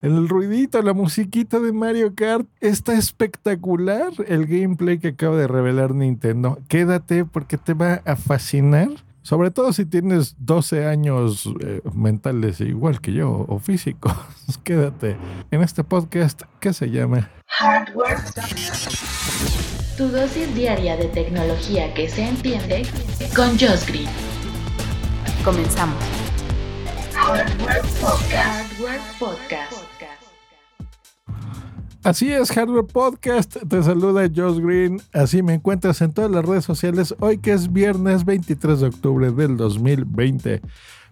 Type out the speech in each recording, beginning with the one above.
El ruidito, la musiquita de Mario Kart está espectacular. El gameplay que acaba de revelar Nintendo. Quédate porque te va a fascinar. Sobre todo si tienes 12 años eh, mentales igual que yo o físicos. Quédate en este podcast que se llama Hardware. Tu dosis diaria de tecnología que se entiende con Josh. Comenzamos. Hardware Podcast. Así es, Hardware Podcast. Te saluda Josh Green. Así me encuentras en todas las redes sociales. Hoy que es viernes 23 de octubre del 2020.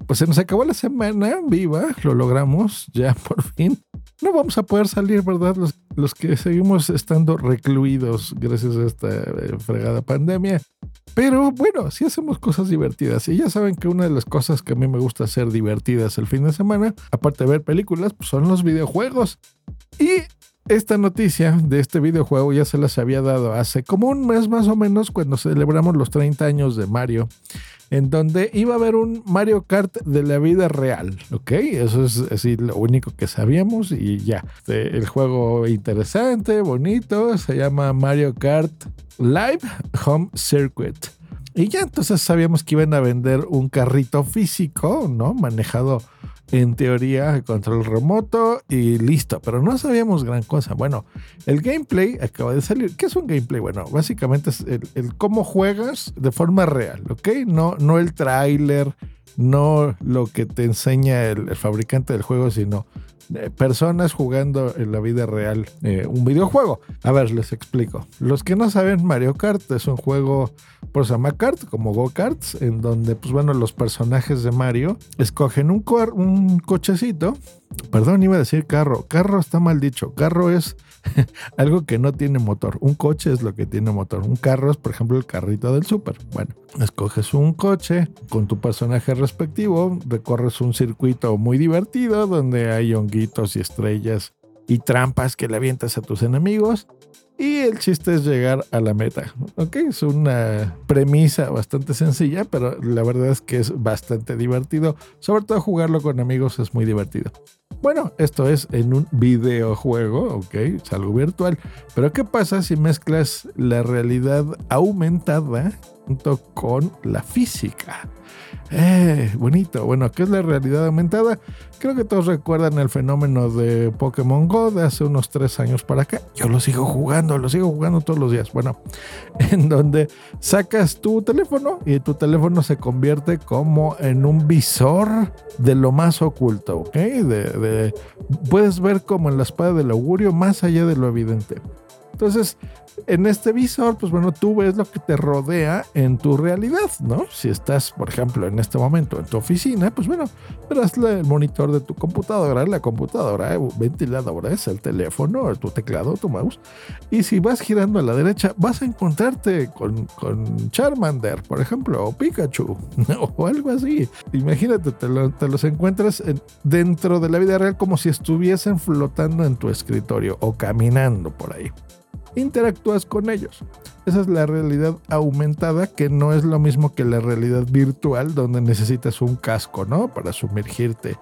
Pues se nos acabó la semana viva, lo logramos ya por fin. No vamos a poder salir, ¿verdad? Los, los que seguimos estando recluidos gracias a esta eh, fregada pandemia. Pero bueno, sí hacemos cosas divertidas. Y ya saben que una de las cosas que a mí me gusta hacer divertidas el fin de semana, aparte de ver películas, pues son los videojuegos. Y esta noticia de este videojuego ya se las había dado hace como un mes más o menos cuando celebramos los 30 años de Mario, en donde iba a haber un Mario Kart de la vida real, ¿ok? Eso es así lo único que sabíamos y ya. El juego interesante, bonito, se llama Mario Kart Live Home Circuit. Y ya entonces sabíamos que iban a vender un carrito físico, ¿no? Manejado en teoría control remoto y listo, pero no sabíamos gran cosa. Bueno, el gameplay acaba de salir. ¿Qué es un gameplay? Bueno, básicamente es el, cómo juegas de forma real, ¿ok? No, no el tráiler, no lo que te enseña el, fabricante del juego, sino personas jugando en la vida real eh, un videojuego. A ver, les explico. Los que no saben, Mario Kart es un juego por llama Kart, como Go Karts, en donde, pues bueno, los personajes de Mario escogen un, un cochecito. Perdón, iba a decir carro. Carro está mal dicho. Carro es algo que no tiene motor. Un coche es lo que tiene motor. Un carro es, por ejemplo, el carrito del súper. Bueno, escoges un coche con tu personaje respectivo, recorres un circuito muy divertido donde hay honguitos y estrellas y trampas que le avientas a tus enemigos. Y el chiste es llegar a la meta. Ok, es una premisa bastante sencilla, pero la verdad es que es bastante divertido. Sobre todo jugarlo con amigos es muy divertido. Bueno, esto es en un videojuego, ok, es algo virtual. Pero ¿qué pasa si mezclas la realidad aumentada junto con la física? Eh, bonito. Bueno, ¿qué es la realidad aumentada? Creo que todos recuerdan el fenómeno de Pokémon Go de hace unos tres años para acá. Yo lo sigo jugando, lo sigo jugando todos los días. Bueno, en donde sacas tu teléfono y tu teléfono se convierte como en un visor de lo más oculto, ¿ok? De, puedes ver como en la espada del augurio más allá de lo evidente. Entonces, en este visor, pues bueno, tú ves lo que te rodea en tu realidad, ¿no? Si estás, por ejemplo, en este momento en tu oficina, pues bueno, verás el monitor de tu computadora, la computadora, ventiladora, es el teléfono, tu teclado, tu mouse. Y si vas girando a la derecha, vas a encontrarte con, Charmander, por ejemplo, o Pikachu, o algo así. Imagínate, te, te los encuentras dentro de la vida real como si estuviesen flotando en tu escritorio o caminando por ahí interactúas con ellos. Esa es la realidad aumentada, que no es lo mismo que la realidad virtual, donde necesitas un casco, ¿no? Para sumergirte.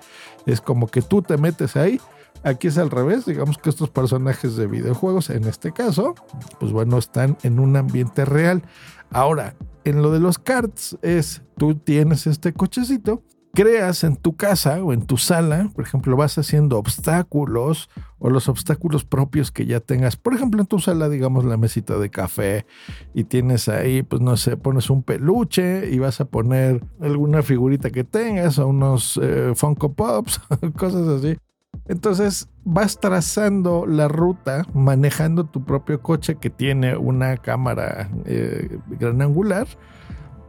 Es como que tú te metes ahí. Aquí es al revés, digamos que estos personajes de videojuegos, en este caso, pues bueno, están en un ambiente real. Ahora, en lo de los carts es, tú tienes este cochecito creas en tu casa o en tu sala, por ejemplo, vas haciendo obstáculos o los obstáculos propios que ya tengas. Por ejemplo, en tu sala, digamos, la mesita de café y tienes ahí, pues no sé, pones un peluche y vas a poner alguna figurita que tengas o unos eh, Funko Pops, cosas así. Entonces vas trazando la ruta manejando tu propio coche que tiene una cámara eh, gran angular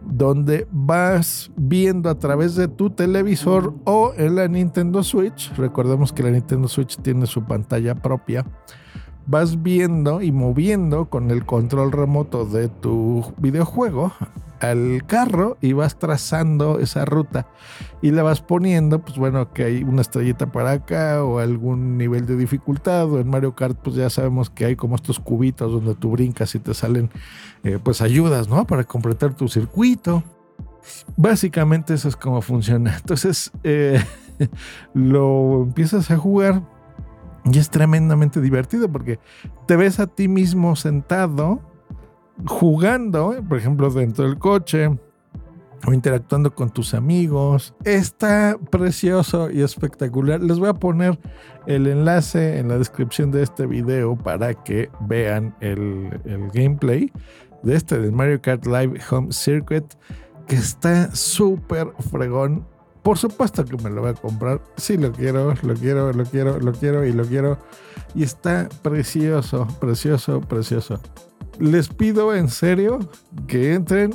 donde vas viendo a través de tu televisor o en la Nintendo Switch. Recordemos que la Nintendo Switch tiene su pantalla propia. Vas viendo y moviendo con el control remoto de tu videojuego al carro y vas trazando esa ruta y le vas poniendo, pues bueno, que hay una estrellita para acá o algún nivel de dificultad o en Mario Kart pues ya sabemos que hay como estos cubitos donde tú brincas y te salen eh, pues ayudas, ¿no? Para completar tu circuito. Básicamente eso es como funciona. Entonces eh, lo empiezas a jugar y es tremendamente divertido porque te ves a ti mismo sentado jugando, por ejemplo, dentro del coche o interactuando con tus amigos. Está precioso y espectacular. Les voy a poner el enlace en la descripción de este video para que vean el, gameplay de este de Mario Kart Live Home Circuit que está súper fregón. Por supuesto que me lo voy a comprar. Sí, lo quiero, lo quiero, lo quiero, lo quiero y lo quiero. Y está precioso, precioso, precioso les pido en serio que entren,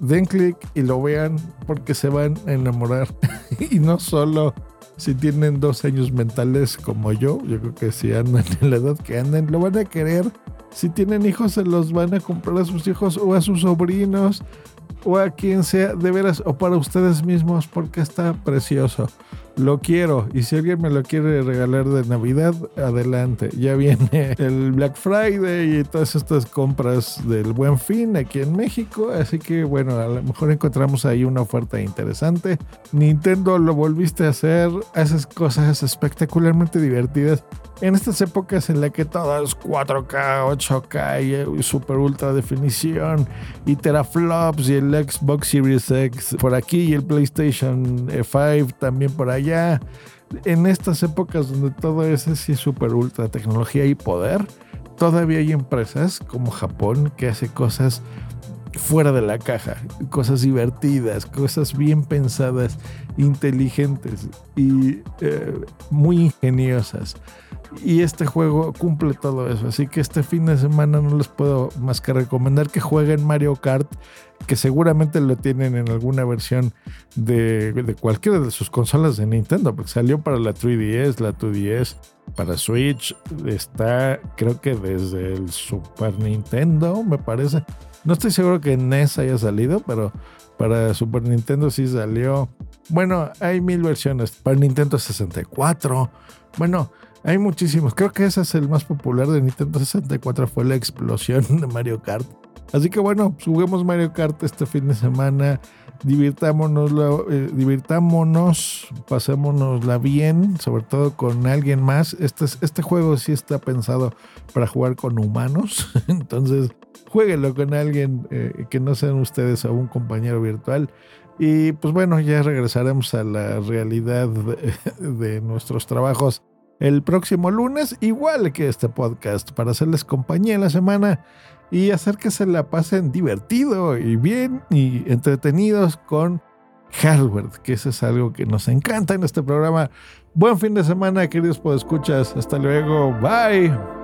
den clic y lo vean porque se van a enamorar. y no solo si tienen dos años mentales como yo, yo creo que si andan en la edad que andan, lo van a querer. Si tienen hijos, se los van a comprar a sus hijos o a sus sobrinos o a quien sea, de veras, o para ustedes mismos, porque está precioso. Lo quiero. Y si alguien me lo quiere regalar de Navidad, adelante. Ya viene el Black Friday y todas estas compras del buen fin aquí en México. Así que bueno, a lo mejor encontramos ahí una oferta interesante. Nintendo lo volviste a hacer. Haces cosas espectacularmente divertidas en estas épocas en las que todo es 4K, 8K y super ultra definición y teraflops y el Xbox Series X por aquí y el PlayStation 5 también por allá. En estas épocas donde todo es así super ultra tecnología y poder, todavía hay empresas como Japón que hace cosas fuera de la caja, cosas divertidas, cosas bien pensadas, inteligentes y eh, muy ingeniosas. Y este juego cumple todo eso. Así que este fin de semana no les puedo más que recomendar que jueguen Mario Kart, que seguramente lo tienen en alguna versión de, de cualquiera de sus consolas de Nintendo, porque salió para la 3DS, la 2DS, para Switch. Está, creo que desde el Super Nintendo, me parece. No estoy seguro que NES haya salido, pero para Super Nintendo sí salió. Bueno, hay mil versiones. Para Nintendo 64. Bueno, hay muchísimos. Creo que ese es el más popular de Nintendo 64. Fue la explosión de Mario Kart. Así que bueno, juguemos Mario Kart este fin de semana. Divirtámonos, eh, divirtámonos, pasémonosla bien, sobre todo con alguien más. Este, este juego sí está pensado para jugar con humanos. Entonces, jueguenlo con alguien eh, que no sean ustedes o un compañero virtual. Y pues bueno, ya regresaremos a la realidad de, nuestros trabajos el próximo lunes, igual que este podcast, para hacerles compañía en la semana y hacer que se la pasen divertido y bien y entretenidos con hardware, que eso es algo que nos encanta en este programa. Buen fin de semana, queridos podescuchas. Hasta luego. Bye.